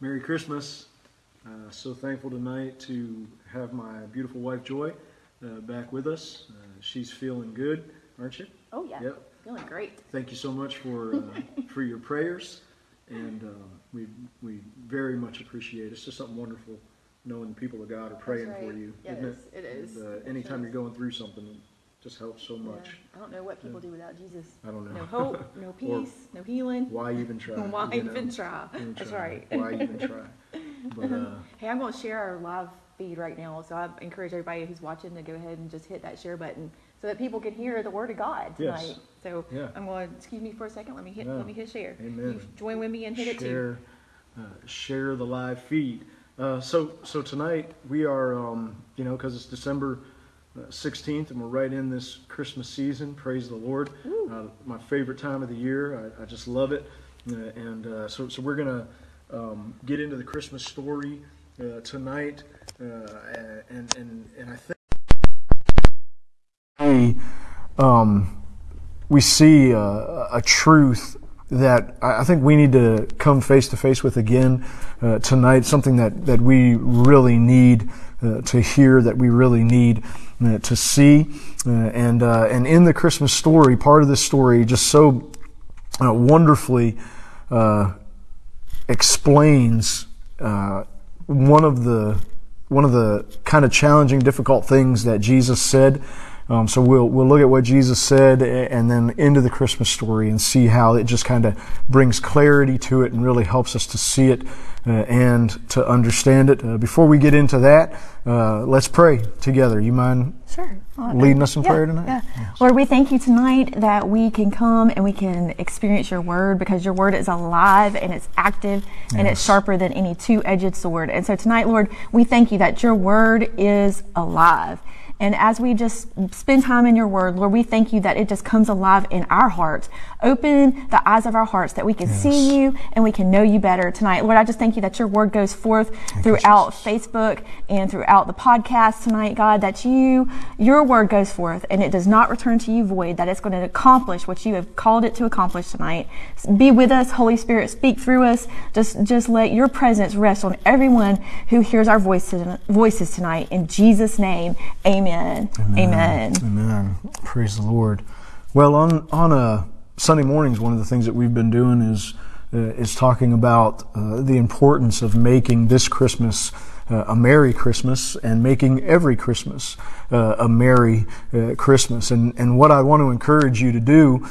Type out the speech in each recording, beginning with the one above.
Merry Christmas. Uh, so thankful tonight to have my beautiful wife Joy uh, back with us. Uh, she's feeling good, aren't you? Oh yeah. Yep. Feeling great. Thank you so much for uh, for your prayers, and um, we we very much appreciate it. It's just something wonderful knowing the people of God are praying right. for you. Yeah, it. It is. And, uh, anytime you're going through something, just helps so much. I don't know what people do without Jesus. I don't know. No hope, no peace, no healing. Why even try? Why you know? even try? Even That's try. right. Why even try? But uh, Hey, I'm going to share our live feed right now, so I encourage everybody who's watching to go ahead and just hit that share button so that people can hear the Word of God Yes. tonight. So Yeah. I'm going to excuse me for a second. Let me hit. Yeah. Let me hit share. Amen. You join with me and hit it too. share, uh, share the live feed. Uh, so, so tonight we are, um, you know, because it's December 16th and we're right in this Christmas season. Praise the Lord. Uh, my favorite time of the year. I, I just love it. Uh, and uh, so, so we're gonna um, get into the Christmas story uh, tonight. Uh, and and and I think we um, we see a, a truth that I think we need to come face to face with again uh, tonight. Something that, that we really need uh, to hear, that we really need uh, to see, uh, and uh, and in the Christmas story, part of this story just so uh, wonderfully explains one of the one of the kind of challenging, difficult things that Jesus said. Um, so we'll we'll look at what Jesus said and then into the Christmas story and see how it just kind of brings clarity to it and really helps us to see it uh, and to understand it. Uh, before we get into that, uh, let's pray together. You mind Sure. Leading us in yeah, prayer tonight? Yeah. Lord, we thank you tonight that we can come and we can experience your word because your word is alive and it's active and it's sharper than any two edged sword. And so tonight, Lord, we thank you that your word is alive. And as we just spend time in your word, Lord, we thank you that it just comes alive in our hearts. Open the eyes of our hearts that we can see you and we can know you better tonight. Lord, I just thank you that your word goes forth throughout Facebook and throughout the podcast tonight, God, that you, your word goes forth and it does not return to you void, that it's going to accomplish what you have called it to accomplish tonight. Be with us, Holy Spirit, speak through us. Just, just let your presence rest on everyone who hears our voices, voices tonight. In Jesus' name, amen. Amen. Amen. Amen. Praise the Lord. Well, on on uh, Sunday mornings, one of the things that we've been doing is uh, is talking about uh, the importance of making this Christmas uh, a Merry Christmas and making every Christmas uh, a Merry uh, Christmas. And and what I want to encourage you to do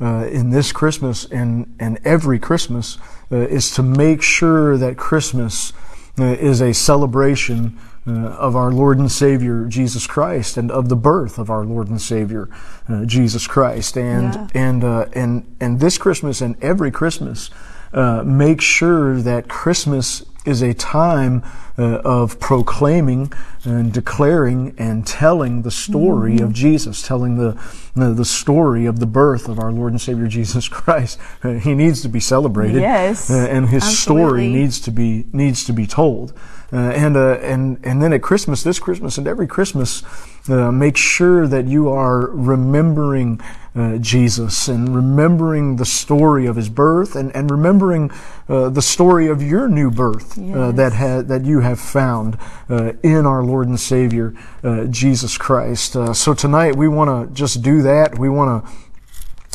uh, in this Christmas and and every Christmas uh, is to make sure that Christmas uh, is a celebration uh, of our Lord and Savior Jesus Christ and of the birth of our Lord and Savior uh, Jesus Christ. And Yeah. and uh, and and this Christmas and every Christmas, uh, make sure that Christmas is a time uh, of proclaiming and declaring and telling the story of Jesus, telling the, the the story of the birth of our Lord and Savior Jesus Christ. He needs to be celebrated, Yes, uh, and his story needs to be needs to be told. Uh, and uh, and and then at Christmas, this Christmas, and every Christmas, uh, make sure that you are remembering uh, Jesus and remembering the story of his birth, and and remembering uh, the story of your new birth uh, Yes. that ha- that you have found uh, in our Lord and Savior uh, Jesus Christ. Uh, so tonight we want to just do that. We want to.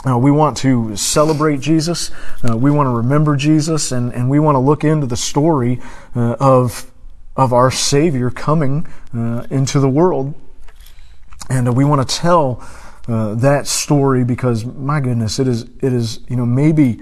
Uh, we want to celebrate Jesus. Uh, we want to remember Jesus, and, and we want to look into the story uh, of of our Savior coming uh, into the world, and we want to tell uh, that story because my goodness, it is it is you know maybe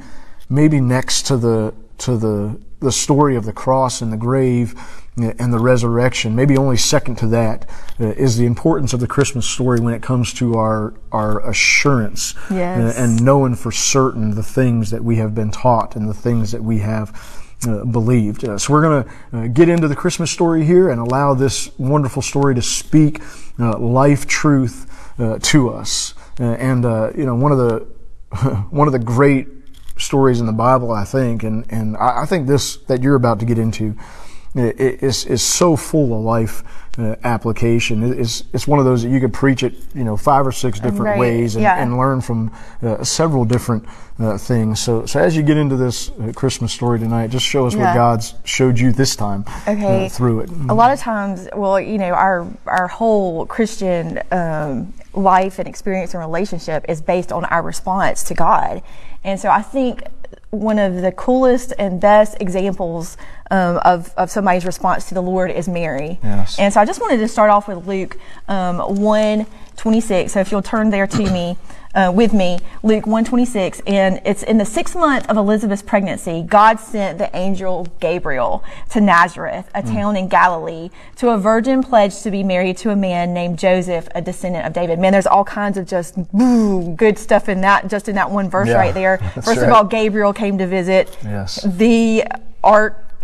maybe next to the to the the story of the cross and the grave and the resurrection, maybe only second to that, uh, is the importance of the Christmas story when it comes to our our assurance Yes. uh, and knowing for certain the things that we have been taught and the things that we have uh, believed. Uh, so we're going to uh, get into the Christmas story here and allow this wonderful story to speak uh, life truth uh, to us. Uh, and uh, you know, one of the one of the great stories in the Bible, I think, and and I, I think this that you're about to get into is is so full of life uh, application. It's it's one of those that you could preach it, you know, five or six different Right, ways and, yeah. and learn from uh, several different uh, things. So so as you get into this uh, Christmas story tonight, just show us what God's showed you this time Okay. uh, through it. a lot of times well you know our our whole christian um, life and experience and relationship is based on our response to god and so i think one of the coolest and best examples um, of, of somebody's response to the lord is mary. Yes. and so i just wanted to start off with luke um, 1 26 so if you'll turn there to me uh, with me luke 126 and it's in the sixth month of elizabeth's pregnancy god sent the angel gabriel to nazareth a town in galilee to a virgin pledged to be married to a man named joseph a descendant of david man there's all kinds of just boo, good stuff in that just in that one verse Yeah, right there first right. of all gabriel came to visit Yes. the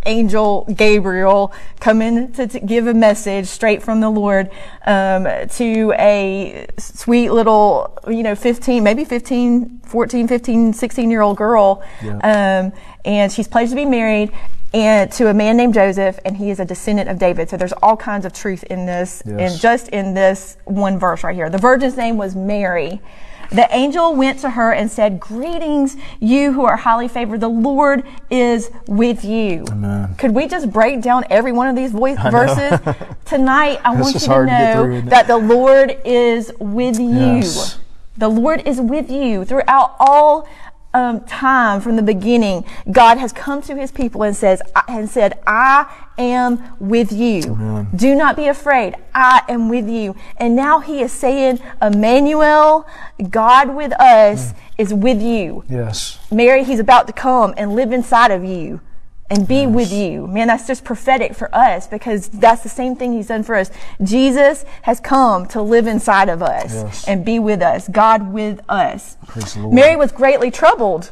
archangel Gabriel coming to, to give a message straight from the Lord um, to a sweet little, you know, 15, maybe 15, 14, 15, 16 year old girl. Yeah. Um, and she's pledged to be married and to a man named Joseph, and he is a descendant of David. So there's all kinds of truth in this, Yes. in just in this one verse right here. The virgin's name was Mary. The angel went to her and said, Greetings, you who are highly favored. The Lord is with you. Amen. Could we just break down every one of these voice verses? Tonight, I want you to know that the Lord is with you. Yes. The Lord is with you throughout all um, time from the beginning. God has come to His people and says and said, "I am with you. Do not be afraid. I am with you." And now He is saying, "Emmanuel, God with us, is with you." Yes. Mary, He's about to come and live inside of you and be with you. Man, that's just prophetic for us because that's the same thing He's done for us. Jesus has come to live inside of us Yes. and be with us. God with us. Praise the Lord. Mary was greatly troubled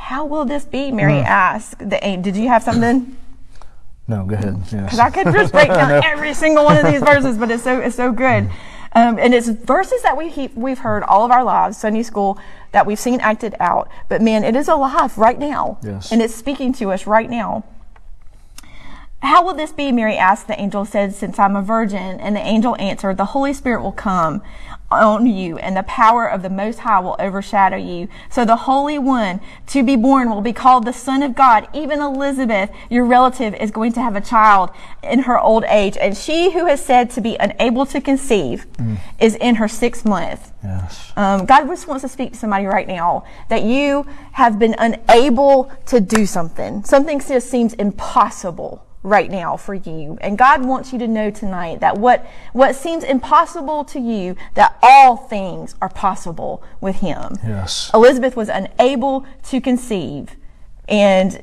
How will this be? Mary asked. The, an- did you have something? No, go ahead. Yes. Because I could just break down every single one of these verses, but it's so it's so good. Um, and it's verses that we he, we've heard all of our lives, Sunday school, that we've seen acted out. But man, it is alive right now, Yes. and it's speaking to us right now. How will this be? Mary asked. The angel said, Since I'm a virgin. And the angel answered, The Holy Spirit will come on you, and the power of the Most High will overshadow you. So the Holy One to be born will be called the Son of God. Even Elizabeth, your relative, is going to have a child in her old age. And she who is said to be unable to conceive is in her sixth month. yes. Um, God just wants to speak to somebody right now that you have been unable to do something. Something just seems impossible right now for you. And God wants you to know tonight that what, what seems impossible to you, that all things are possible with Him. Yes. Elizabeth was unable to conceive. And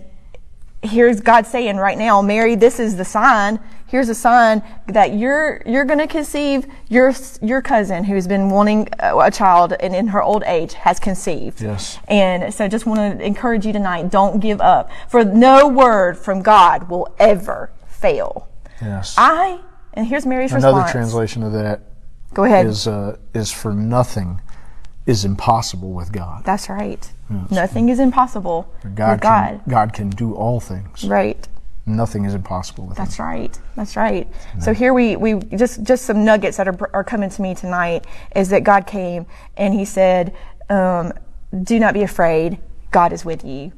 here's God saying right now, Mary, this is the sign. Here's a sign that you're you're going to conceive. Your your cousin, who's been wanting a child and in her old age, has conceived. Yes. And so, just want to encourage you tonight: don't give up. For no word from God will ever fail. Yes. I and here's Mary's Another response. translation of that Go ahead. is uh, is for nothing is impossible with God. That's right. Nothing is impossible God with God. can God can do all things. Right. Nothing is impossible with That's him. right. That's right. So here we, we just just some nuggets that are, are coming to me tonight is that God came and He said, um, "Do not be afraid. God is with you."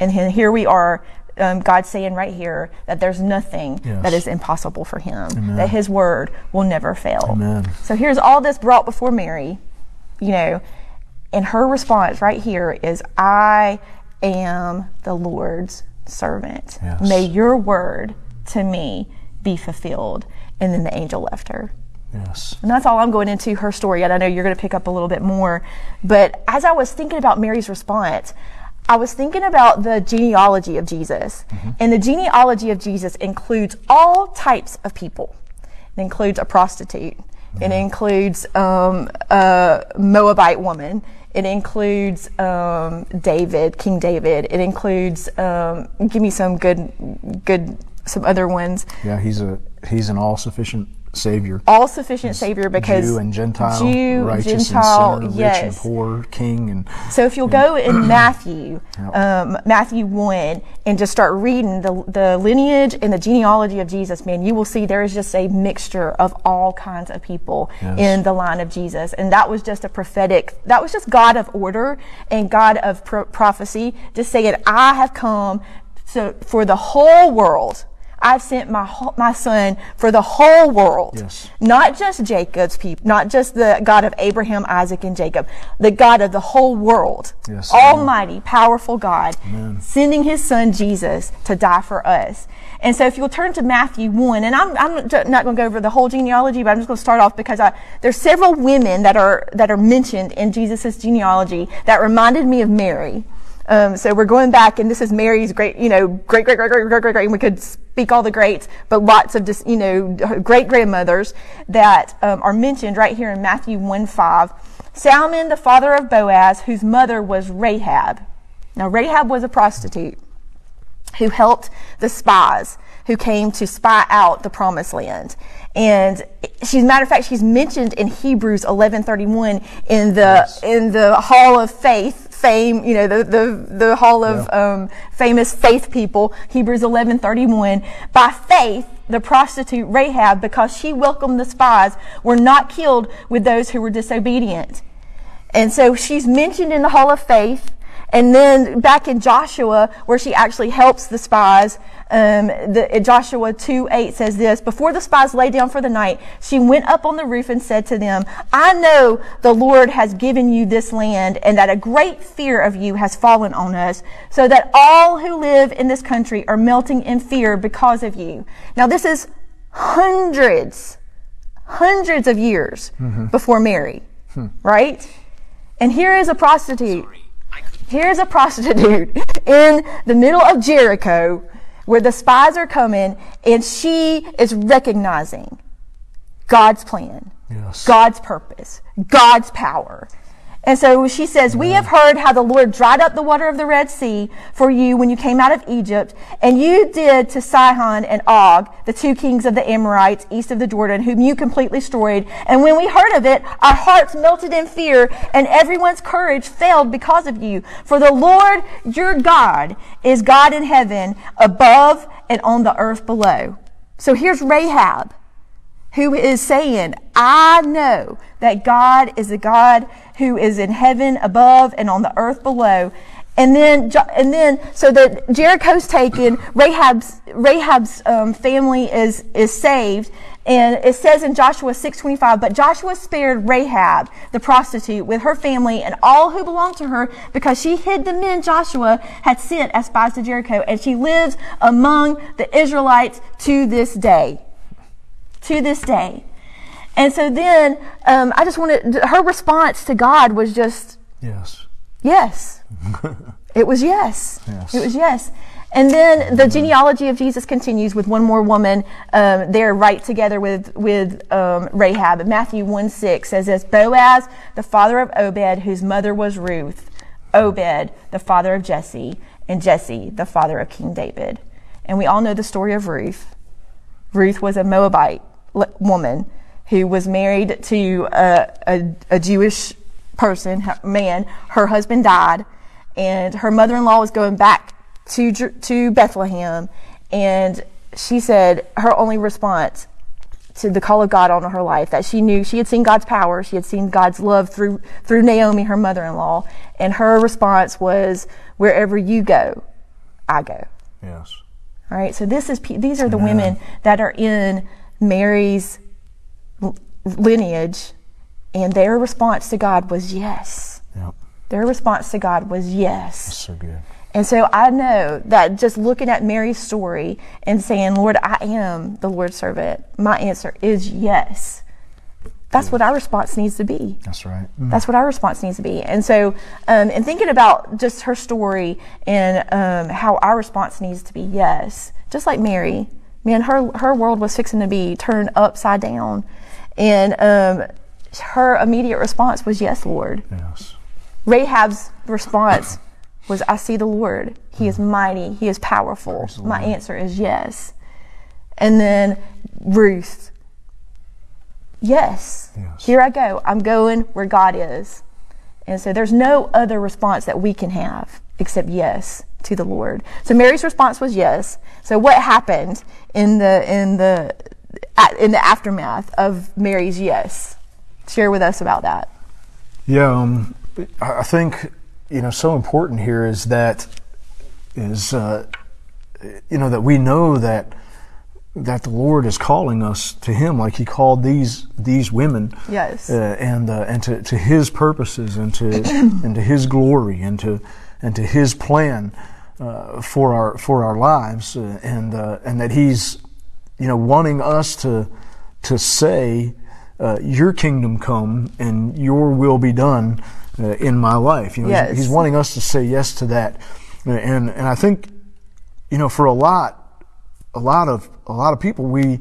And he- here we are. Um, God saying right here that there's nothing Yes. that is impossible for Him. That His word will never fail. Amen. So here's all this brought before Mary, you know, and her response right here is, "I am the Lord's servant. Yes. May your word to me be fulfilled." And then the angel left her. Yes. And that's all I'm going into her story yet. I know you're going to pick up a little bit more. But as I was thinking about Mary's response, I was thinking about the genealogy of Jesus. And the genealogy of Jesus includes all types of people. It includes a prostitute. It includes um, a Moabite woman. It includes um, David, King David. It includes um, give me some good, good, some other ones. Yeah, he's a he's an all sufficient Savior. All sufficient Savior because Jew and Gentile, Jew, righteous Gentile, and sinner, yes. rich and poor, king and So if you'll go in Matthew, um, Matthew 1, and just start reading the, the lineage and the genealogy of Jesus, man, you will see there is just a mixture of all kinds of people Yes. in the line of Jesus. And that was just a prophetic, that was just God of order and God of pro- prophecy, just saying, I have come so for the whole world. I've sent my my son for the whole world Yes. not just Jacob's people, not just the God of Abraham, Isaac, and Jacob, the God of the whole world, Yes, Almighty, powerful God, sending His Son Jesus to die for us. And so, if you'll turn to Matthew one, and I'm, I'm not going to go over the whole genealogy, but I'm just going to start off because I, there's several women that are that are mentioned in Jesus' genealogy that reminded me of Mary. Um, so we're going back, and this is Mary's great, you know, great, great, great, great, great, great, great. And we could speak all the greats, but lots of just, you know, great grandmothers that um, are mentioned right here in Matthew 1 5. Salmon, the father of Boaz, whose mother was Rahab. Now, Rahab was a prostitute who helped the spies who came to spy out the promised land. And she's matter of fact, she's mentioned in Hebrews 11:31 in the in the Hall of Faith fame, you know, the the, the Hall of um, famous faith people, Hebrews 11:31. By faith, the prostitute Rahab, because she welcomed the spies, were not killed with those who were disobedient. And so she's mentioned in the Hall of Faith. And then back in Joshua, where she actually helps the spies, um, the, Joshua 2 8 says this Before the spies lay down for the night, she went up on the roof and said to them, I know the Lord has given you this land, and that a great fear of you has fallen on us, so that all who live in this country are melting in fear because of you. Now, this is hundreds, hundreds of years before Mary, right? And here is a prostitute. Here's a prostitute in the middle of Jericho where the spies are coming and she is recognizing God's plan, Yes. God's purpose, God's power. And so she says, We have heard how the Lord dried up the water of the Red Sea for you when you came out of Egypt, and you did to Sihon and Og, the two kings of the Amorites east of the Jordan, whom you completely destroyed. And when we heard of it, our hearts melted in fear, and everyone's courage failed because of you. For the Lord your God is God in heaven above and on the earth below. So here's Rahab who is saying, I know that God is a God who is in heaven above and on the earth below. And then, and then, so that Jericho's taken, Rahab's, Rahab's um, family is, is saved. And it says in Joshua 6.25, but Joshua spared Rahab, the prostitute, with her family and all who belonged to her because she hid the men Joshua had sent as spies to Jericho. And she lives among the Israelites to this day to this day. And so then um, I just wanted her response to God was just Yes. yes. it was yes. Yes. It was yes. And then the genealogy of Jesus continues with one more woman um, there right together with with um, Rahab. Matthew 1 6 says this Boaz, the father of Obed, whose mother was Ruth, Obed, the father of Jesse, and Jesse, the father of King David. And we all know the story of Ruth. Ruth was a Moabite woman who was married to a, a, a Jewish person, man. Her husband died, and her mother-in-law was going back to to Bethlehem, and she said her only response to the call of God on her life that she knew she had seen God's power, she had seen God's love through through Naomi, her mother-in-law, and her response was, "Wherever you go, I go." Yes. All right, so this is these are the women that are in Mary's lineage, and their response to God was yes. Yep. Their response to God was yes. So good. And so I know that just looking at Mary's story and saying, Lord, I am the Lord's servant, my answer is yes. That's what our response needs to be. That's right. That's what our response needs to be. And so, um, and thinking about just her story and um, how our response needs to be yes, just like Mary, man, her her world was fixing to be turned upside down, and um, her immediate response was, "Yes, Lord." Yes. Rahab's response was, "I see the Lord. He is mighty. He is powerful." My answer is yes. And then Ruth, yes, Yes. here I go. I'm going where God is. And so there's no other response that we can have except yes to the Lord. So Mary's response was yes. So what happened in the in the in the aftermath of Mary's yes? Share with us about that. Yeah, um, I think you know so important here is that is uh, you know that we know that that the Lord is calling us to Him, like He called these these women, Yes. uh, and uh, and to, to His purposes and to and to His glory and to and to His plan uh, for our for our lives, uh, and uh, and that He's you know wanting us to to say, uh, "Your kingdom come and Your will be done uh, in my life." You know, Yes. he's, he's wanting us to say yes to that, and and I think you know for a lot a lot of a lot of people we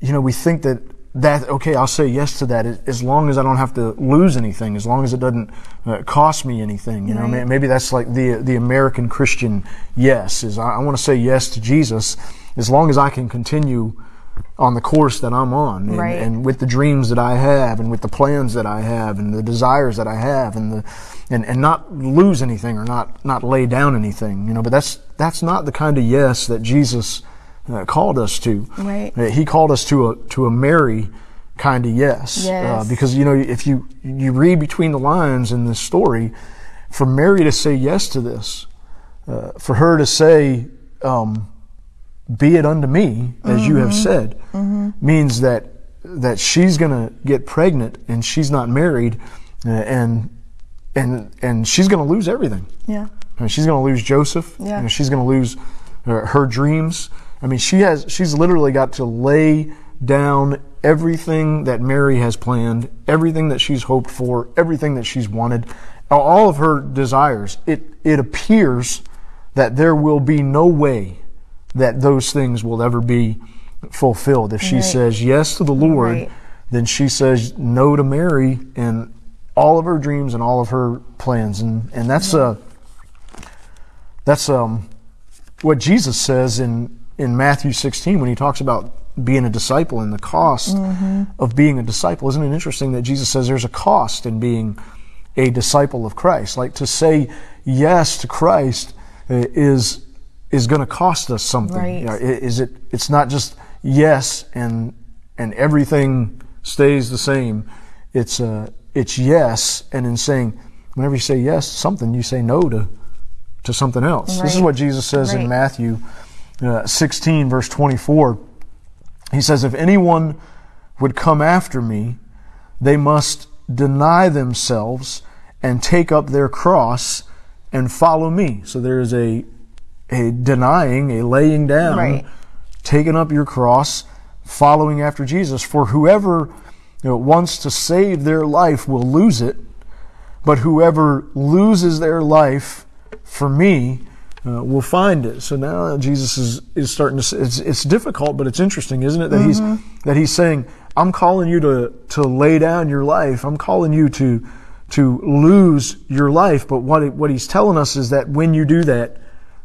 you know we think that that okay I'll say yes to that as- long as I don't have to lose anything as long as it doesn't uh, cost me anything you know Right. may- maybe that's like the the American Christian yes is I, I want to say yes to Jesus as long as I can continue on the course that I'm on and, Right. and with the dreams that I have and with the plans that I have and the desires that I have and the and, and not lose anything or not not lay down anything you know but that's that's not the kind of yes that Jesus uh, called us to Right. Uh, he called us to a to a Mary kind of yes, Yes. Uh, because you know if you you read between the lines in this story for Mary to say yes to this uh, for her to say um, be it unto me as you have said means that that she's going to get pregnant and she's not married uh, and and and she's going to lose everything Yeah. I mean, she's going to lose Joseph. Yeah. You know, she's going to lose uh, her dreams. I mean, she has. She's literally got to lay down everything that Mary has planned, everything that she's hoped for, everything that she's wanted, all of her desires. It it appears that there will be no way that those things will ever be fulfilled. If she Right. says yes to the Lord, Right. then she says no to Mary and all of her dreams and all of her plans, and and that's uh that's um, what Jesus says in, in Matthew 16 when he talks about being a disciple and the cost of being a disciple. Isn't it interesting that Jesus says there's a cost in being a disciple of Christ? Like to say yes to Christ uh, is is going to cost us something. Right. You know, is it? It's not just yes and and everything stays the same. It's uh, it's yes, and in saying whenever you say yes something, you say no to to something else. This is what Jesus says in Matthew uh, 16, verse 24. He says, If anyone would come after me, they must deny themselves and take up their cross and follow me. So there is a, a denying, a laying down, Right. taking up your cross, following after Jesus. For whoever you know, wants to save their life will lose it, but whoever loses their life for me uh, will find it. So now Jesus is, is starting to. Say, it's it's difficult, but it's interesting, isn't it? That he's that he's saying, "I'm calling you to to lay down your life. I'm calling you to to lose your life." But what it- what he's telling us is that when you do that,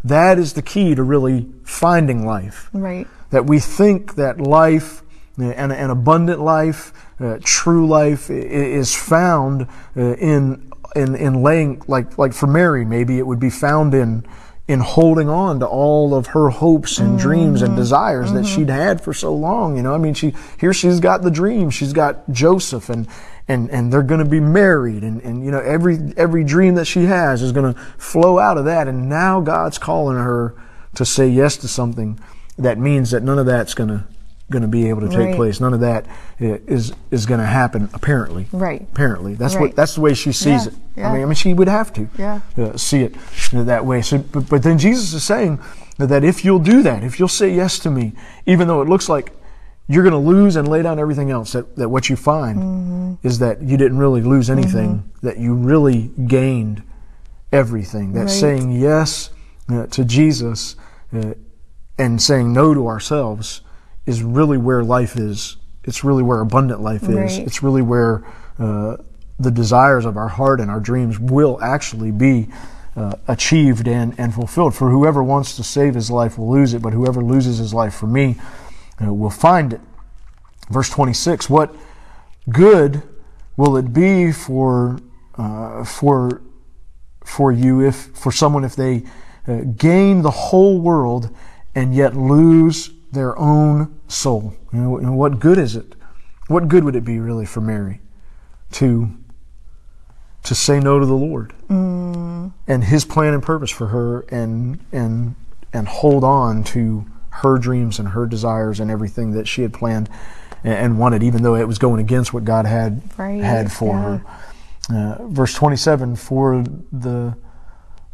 that is the key to really finding life Right. that we think that life uh, and an abundant life, uh, true life, is found uh, in in in laying like like for Mary, maybe it would be found in in holding on to all of her hopes and dreams and mm-hmm. desires that mm-hmm. she'd had for so long. You know, I mean, she here she's got the dream, she's got Joseph, and and and they're going to be married, and and you know every every dream that she has is going to flow out of that, and now God's calling her to say yes to something that means that none of that's going to going to be able to take Right. place. None of that is is going to happen. Apparently, Right. Apparently, that's Right. what that's the way she sees Yeah, it. yeah. I mean, I mean, she would have to Yeah. uh, see it that way. So, but, but then Jesus is saying that if you'll do that, if you'll say yes to me, even though it looks like you're going to lose and lay down everything else, that, that what you find Mm-hmm. is that you didn't really lose anything, that you really gained everything. That Right. saying yes uh, to Jesus uh, and saying no to ourselves is really where life is. It's really where abundant life is. Right. It's really where uh, the desires of our heart and our dreams will actually be uh, achieved and, and fulfilled. For whoever wants to save his life will lose it, but whoever loses his life for me uh, will find it. Verse 26 What good will it be for, uh, for, for you if, for someone if they uh, gain the whole world and yet lose their own soul? You know, what good is it? What good would it be really for Mary to to say no to the Lord and His plan and purpose for her, and and and hold on to her dreams and her desires and everything that she had planned and, and wanted, even though it was going against what God had Right, had for yeah. her. Uh, verse twenty-seven: For the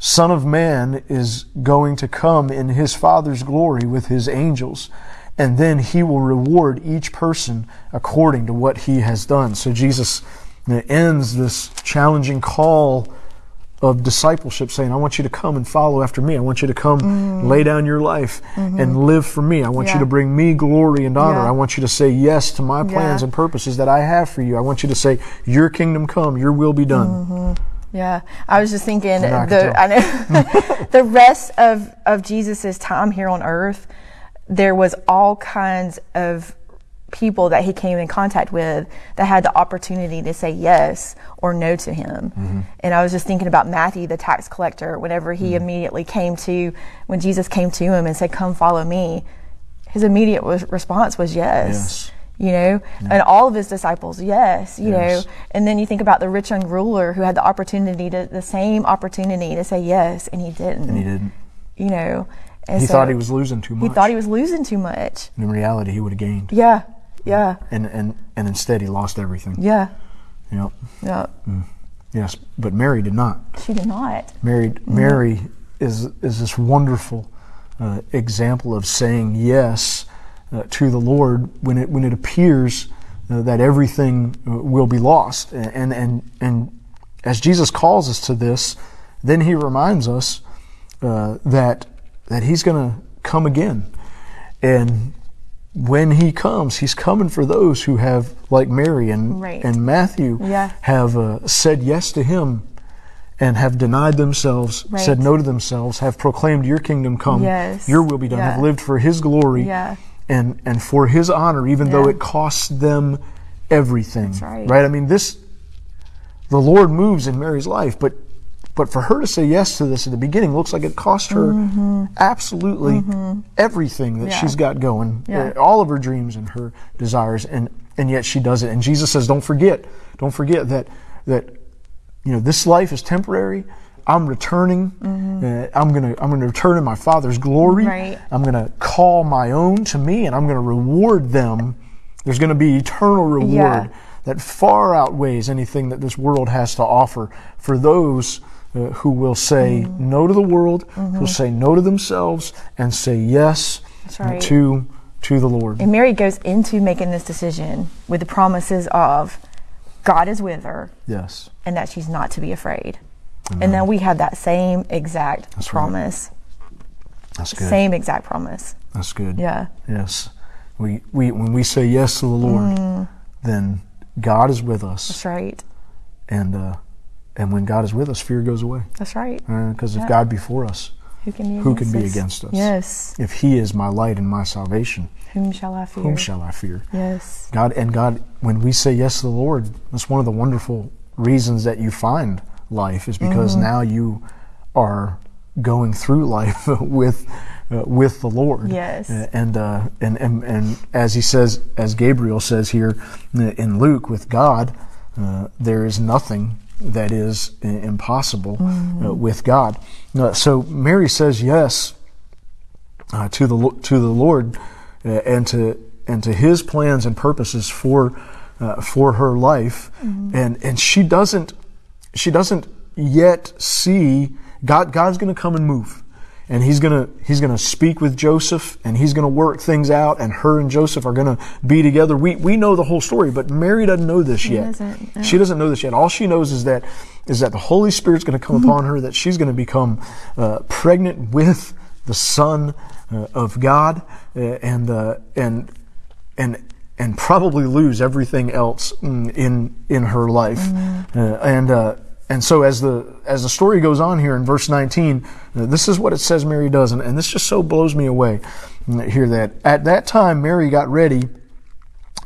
Son of Man is going to come in His Father's glory with His angels. And then he will reward each person according to what he has done. So Jesus ends this challenging call of discipleship saying, I want you to come and follow after me. I want you to come lay down your life and live for me. I want you Mm-hmm. To bring me glory and honor. Yeah. I want you to say yes to my plans Yeah. and purposes that I have for you. I want you to say, Your kingdom come, your will be done. Yeah, I was just thinking know, I can the. I know the rest of of Jesus's time here on earth, there was all kinds of people that he came in contact with that had the opportunity to say yes or no to him. Mm-hmm. And I was just thinking about Matthew, the tax collector, whenever he Mm-hmm. immediately came to when Jesus came to him and said, "Come follow me," his immediate was, response was yes. Yes. You know, and all of his disciples, yes, you Yes. know, and then you think about the rich young ruler who had the opportunity to the same opportunity to say yes, and he didn't. And he didn't. You know, and He so thought he was losing too much. he thought he was losing too much. In reality, he would have gained. Yeah, yeah, And, and, and instead, he lost everything. yeah, Yep. yeah. Yes. But Mary did not. She did not. Mary, Mary is, is this wonderful uh, example of saying yes uh, to the Lord when it, when it appears uh, that everything uh, will be lost. And, and, and as Jesus calls us to this, then he reminds us uh, that, that he's going to come again. And when he comes, he's coming for those who have, like Mary and, Right. and Matthew, Yeah. have uh, said yes to him and have denied themselves, Right. said no to themselves, have proclaimed your kingdom come, Yes. your will be done, have lived for his glory Yeah. And, and for his honor, even though it costs them everything. That's right. I mean, this, the Lord moves in Mary's life, but but for her to say yes to this at the beginning looks like it cost her absolutely everything that Mm-hmm. Yeah. she's got going, Yeah. uh, all of her dreams and her desires, and and yet she does it. And Jesus says, "Don't forget, don't forget that that you know this life is temporary. I'm returning. Uh, I'm gonna I'm gonna return in my Father's glory. Mm-hmm. Right. I'm gonna call my own to me, and I'm gonna reward them. There's gonna be eternal reward Yeah. that far outweighs anything that this world has to offer for those." Uh, who will say Mm-hmm. no to the world, who will say no to themselves, and say yes right. to to the Lord. And Mary goes into making this decision with the promises of God is with her Yes, and that she's not to be afraid. And then we have that same exact right. promise. that's good. Same exact promise. That's good. Yeah. Yes. We, we when we say yes to the Lord, then God is with us, Mm. That's right. and uh, and when God is with us, fear goes away. That's right. Because if Yeah. God be for us, Who can be who against can be us? against us? Yes. If He is my light and my salvation, Whom shall I fear? whom shall I fear? Yes. God and God, when we say yes to the Lord, that's one of the wonderful reasons that you find life is because Mm-hmm. now you are going through life with uh, with the Lord. Yes. Uh, and, uh, and and and as he says, as Gabriel says here uh, in Luke, with God, uh, there is nothing that is impossible uh, with God. So Mary says yes uh, to the to the Lord uh, and to and to His plans and purposes for uh, for her life, and and she doesn't she doesn't yet see God. God's going to come and move, and He's gonna He's gonna speak with Joseph, and He's going to work things out, and her and Joseph are going to be together. We we know the whole story, but Mary doesn't know this yet. doesn't, no. She doesn't know this yet. All she knows is that is that the Holy Spirit's going to come upon her, that she's going to become uh, pregnant with the Son uh, of God, uh, and uh, and and and probably lose everything else mm, in in her life, Mm-hmm. uh, and. Uh, and so, as the as the story goes on here in verse 19, uh, this is what it says Mary does, and, and this just so blows me away. mm, Hear that at that time Mary got ready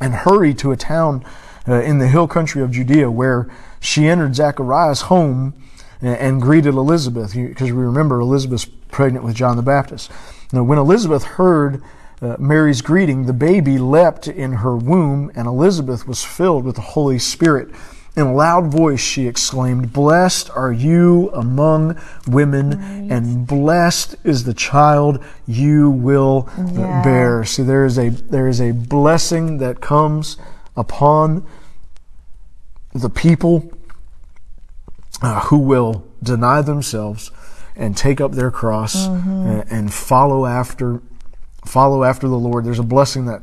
and hurried to a town uh, in the hill country of Judea where she entered Zachariah's home and, and greeted Elizabeth. Because we remember Elizabeth's pregnant with John the Baptist. Now, when Elizabeth heard uh, Mary's greeting, the baby leapt in her womb, and Elizabeth was filled with the Holy Spirit. In a loud voice, she exclaimed, Blessed are you among women, and blessed is the child you will uh, Yeah. bear. See, there is a there is a blessing that comes upon the people uh, who will deny themselves and take up their cross and, and follow after follow after the Lord. There's a blessing that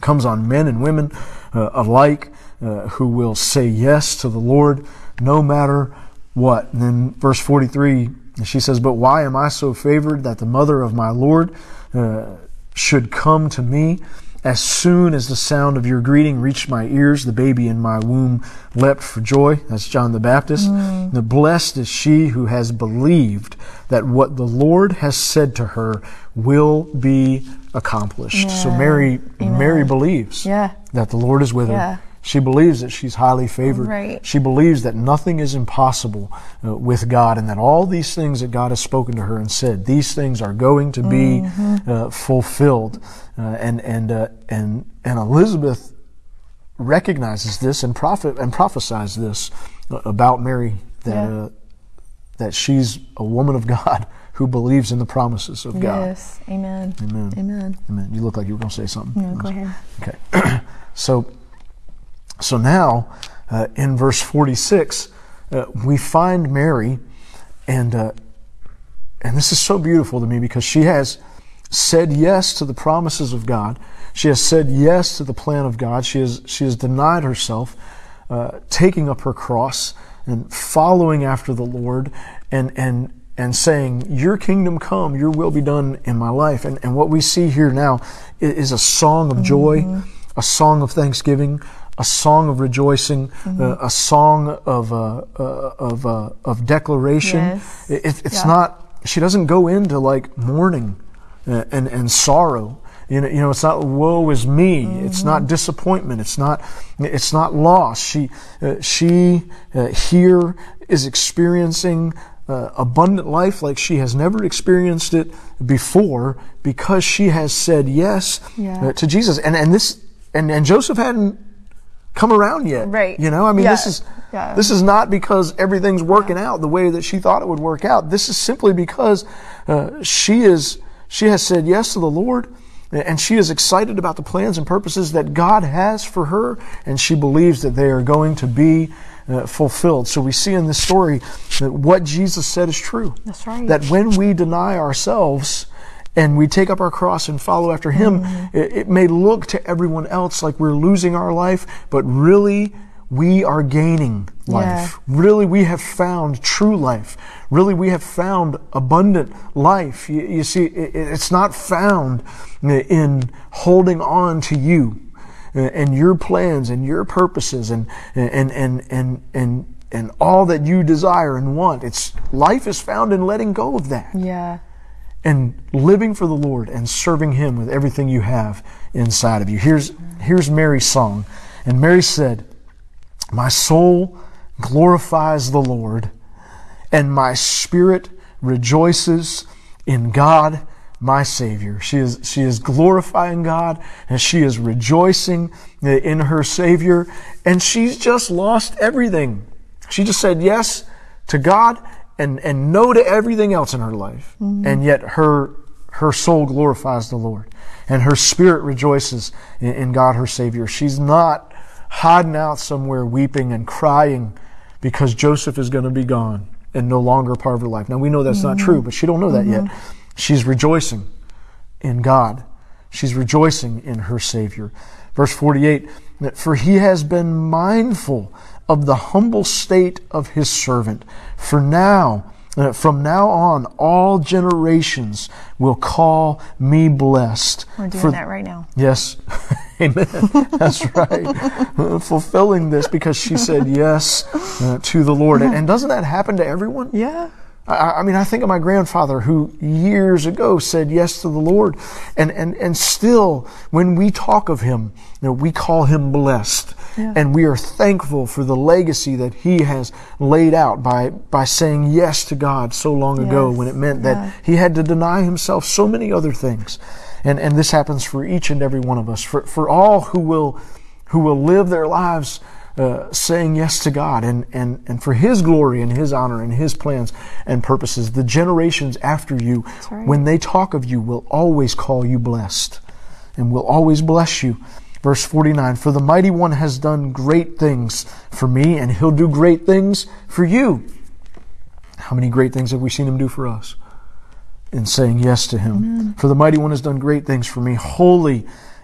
comes on men and women uh, alike uh, who will say yes to the Lord no matter what. And then verse 43, she says, But why am I so favored that the mother of my Lord uh, should come to me? As soon as the sound of your greeting reached my ears, the baby in my womb leapt for joy. That's John the Baptist. Mm. The blessed is she who has believed that what the Lord has said to her will be accomplished. So Mary, Amen. Mary believes Yeah. that the Lord is with Yeah. her. She believes that she's highly favored. Right. She believes that nothing is impossible uh, with God and that all these things that God has spoken to her and said, these things are going to be Mm-hmm. uh, fulfilled. Uh, and, and, uh, and, and Elizabeth recognizes this and prophet and prophesies this uh, about Mary that, Yeah. uh, that she's a woman of God who believes in the promises of God. Yes. Amen. Amen. Amen. Amen. You look like you were going to say something. No, go ahead. Okay. so, so now uh, in verse 46, uh, we find Mary, and uh, and this is so beautiful to me because she has said yes to the promises of God. She has said yes to the plan of God. She has she has denied herself, uh, taking up her cross and following after the Lord, and and and saying, "Your kingdom come, Your will be done in my life." And and what we see here now i- is a song of joy, a song of thanksgiving, a song of rejoicing, uh, a song of uh, uh, of uh, of declaration. Yes. It- it- it's Yeah. not. She doesn't go into like mourning uh, and and sorrow. You know, you know, it's not woe is me. It's not disappointment. It's not. It's not loss. She uh, she uh, here is experiencing. Uh, abundant life like she has never experienced it before because she has said yes Yeah. to Jesus and and this and and Joseph hadn't come around yet Right. you know I mean this is Yeah. this is not because everything's working out the way that she thought it would work out. This is simply because uh, she is she has said yes to the Lord, and she is excited about the plans and purposes that God has for her, and she believes that they are going to be uh, fulfilled. So we see in this story that what Jesus said is true. That's right. That when we deny ourselves and we take up our cross and follow after Him, Mm-hmm. it, it may look to everyone else like we're losing our life, but really we are gaining life. Really, we have found true life. Really, we have found abundant life. You, you see, it, it's not found in holding on to you uh, and your plans and your purposes and and and and and and all that you desire and want. It's life is found in letting go of that Yeah. And living for the Lord and serving Him with everything you have inside of you. Here's here's Mary's song, and Mary said, "My soul glorifies the Lord, and my spirit rejoices in God." My Savior. She is, she is glorifying God and she is rejoicing in her Savior and she's just lost everything. She just said yes to God and, and no to everything else in her life. Mm-hmm. And yet her, her soul glorifies the Lord and her spirit rejoices in, in God, her Savior. She's not hiding out somewhere weeping and crying because Joseph is going to be gone and no longer part of her life. Now we know that's not mm-hmm. true, but she don't know that yet. Mm-hmm. She's rejoicing in God. She's rejoicing in her Savior. Verse 48, that, for he has been mindful of the humble state of his servant. For now Uh, from now on, all generations will call me blessed. We're doing For- that right now. Yes. Amen. That's right. Uh, Fulfilling this because she said yes uh, to the Lord. And, and doesn't that happen to everyone? Yeah. I, I mean, I think of my grandfather who years ago said yes to the Lord. And, and, and still, when we talk of him, you know, we call him blessed. And we are thankful for the legacy that he has laid out by, by saying yes to God so long ago when it meant Yeah. that he had to deny himself so many other things. And, and this happens for each and every one of us, for, for all who will, who will live their lives uh, saying yes to God and, and, and for His glory and His honor and His plans and purposes. The generations after you, right. when they talk of you, will always call you blessed and will always bless you. Verse 49 For the mighty one has done great things for me, and he'll do great things for you. How many great things have we seen him do for us? In saying yes to him. For the mighty one has done great things for me. Holy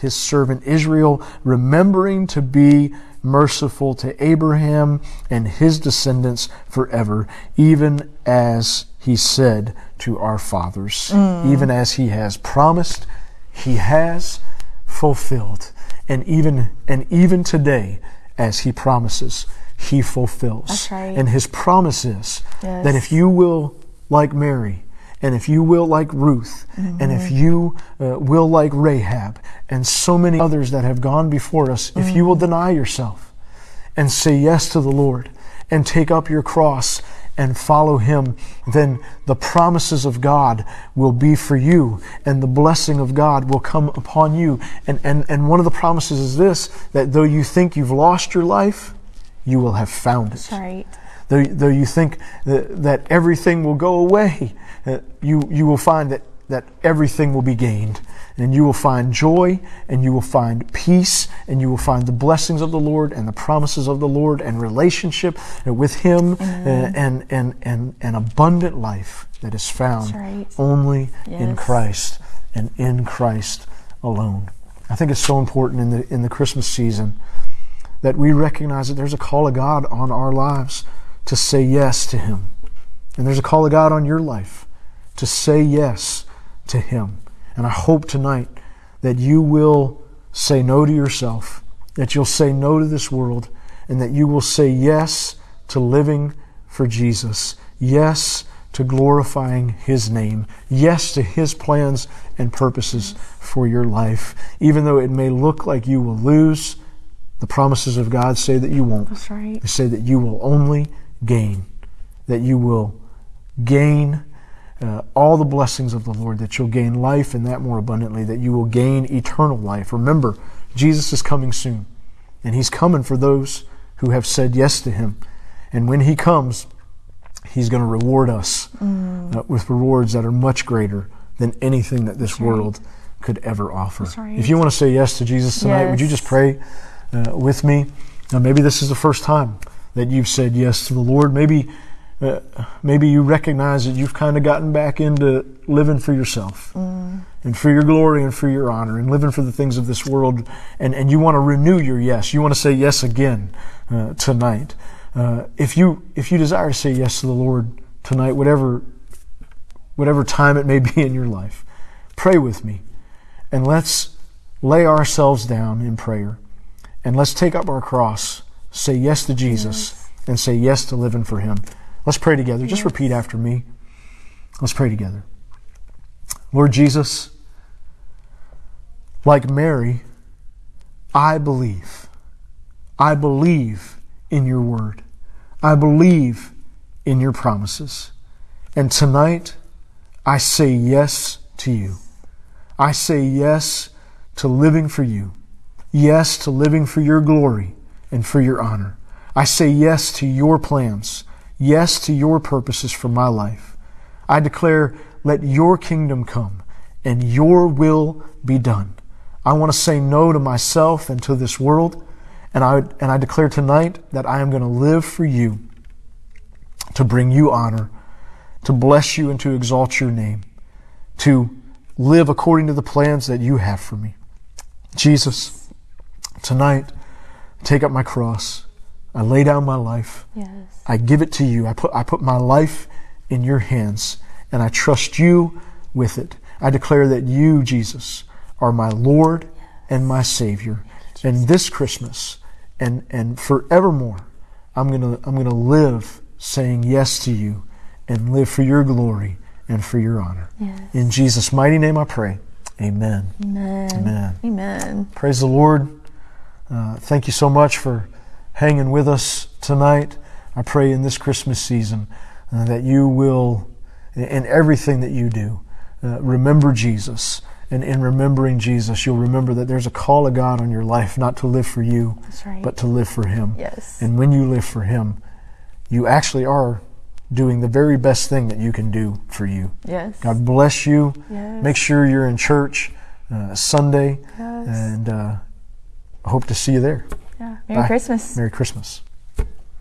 his servant Israel, remembering to be merciful to Abraham and his descendants forever, even as he said to our fathers, mm. even as he has promised, he has fulfilled. And even and even today, as he promises, he fulfills. Right. And his promise is Yes. that if you will, like Mary, and if you will, like Ruth, and Mm-hmm. if you uh, will, like Rahab, and so many others that have gone before us, if you will Mm-hmm. deny yourself and say yes to the Lord and take up your cross and follow Him, then the promises of God will be for you and the blessing of God will come upon you. And, and, and one of the promises is this that though you think you've lost your life, you will have found it That's right. Though, though you think that, that everything will go away, uh, you, you will find that, that everything will be gained. And you will find joy, and you will find peace, and you will find the blessings of the Lord and the promises of the Lord and relationship uh, with Him uh, and, and, and, and abundant life that is found right. only in Christ and in Christ alone. I think it's so important in the, in the Christmas season that we recognize that there's a call of God on our lives to say yes to Him. And there's a call of God on your life to say yes to Him. And I hope tonight that you will say no to yourself, that you'll say no to this world, and that you will say yes to living for Jesus. Yes to glorifying His name. Yes to His plans and purposes for your life. Even though it may look like you will lose, the promises of God say that you won't. That's right. They say that you will only gain, that you will gain uh, all the blessings of the Lord, that you'll gain life and that more abundantly, that you will gain eternal life. Remember, Jesus is coming soon, and He's coming for those who have said yes to Him. And when He comes, He's going to reward us uh, with rewards that are much greater than anything that this Mm. right. world could ever offer. Right. If you want to say yes to Jesus tonight, would you just pray uh, with me? Now, maybe this is the first time that you've said yes to the Lord. Maybe, uh, maybe you recognize that you've kind of gotten back into living for yourself and for your glory and for your honor and living for the things of this world. And, and you want to renew your yes. You want to say yes again uh, tonight. Uh, if you if you desire to say yes to the Lord tonight, whatever whatever time it may be in your life, pray with me, and let's lay ourselves down in prayer, and let's take up our cross, say yes to Jesus, and say yes to living for Him. Let's pray together. Just repeat after me. Let's pray together. Lord Jesus, like Mary, I believe. I believe in your word. I believe in your promises. And tonight, I say yes to you. I say yes to living for you. Yes to living for your glory and for your honor. I say yes to your plans. Yes to your purposes for my life. I declare let your kingdom come and your will be done. I want to say no to myself and to this world. And I, and I declare tonight that I am going to live for you, to bring you honor, to bless you and to exalt your name, to live according to the plans that you have for me. Jesus, tonight, take up my cross. I lay down my life. Yes. I give it to you. I put, I put my life in your hands and I trust you with it. I declare that you, Jesus, are my Lord and my Savior. And this Christmas and, and forevermore, I'm gonna, I'm gonna live saying yes to you and live for your glory and for your honor. Yes. In Jesus' mighty name I pray. Amen. Amen. Amen. Amen. Praise the Lord. Uh, thank you so much for hanging with us tonight. I pray in this Christmas season uh, that you will, in everything that you do, uh, remember Jesus. And in remembering Jesus, you'll remember that there's a call of God on your life not to live for you, right. but to live for Him. Yes. And when you live for Him, you actually are doing the very best thing that you can do for you. Yes. God bless you. Yes. Make sure you're in church uh, Sunday, Yes. and uh, hope to see you there. Yeah. Merry Bye. Christmas. Merry Christmas.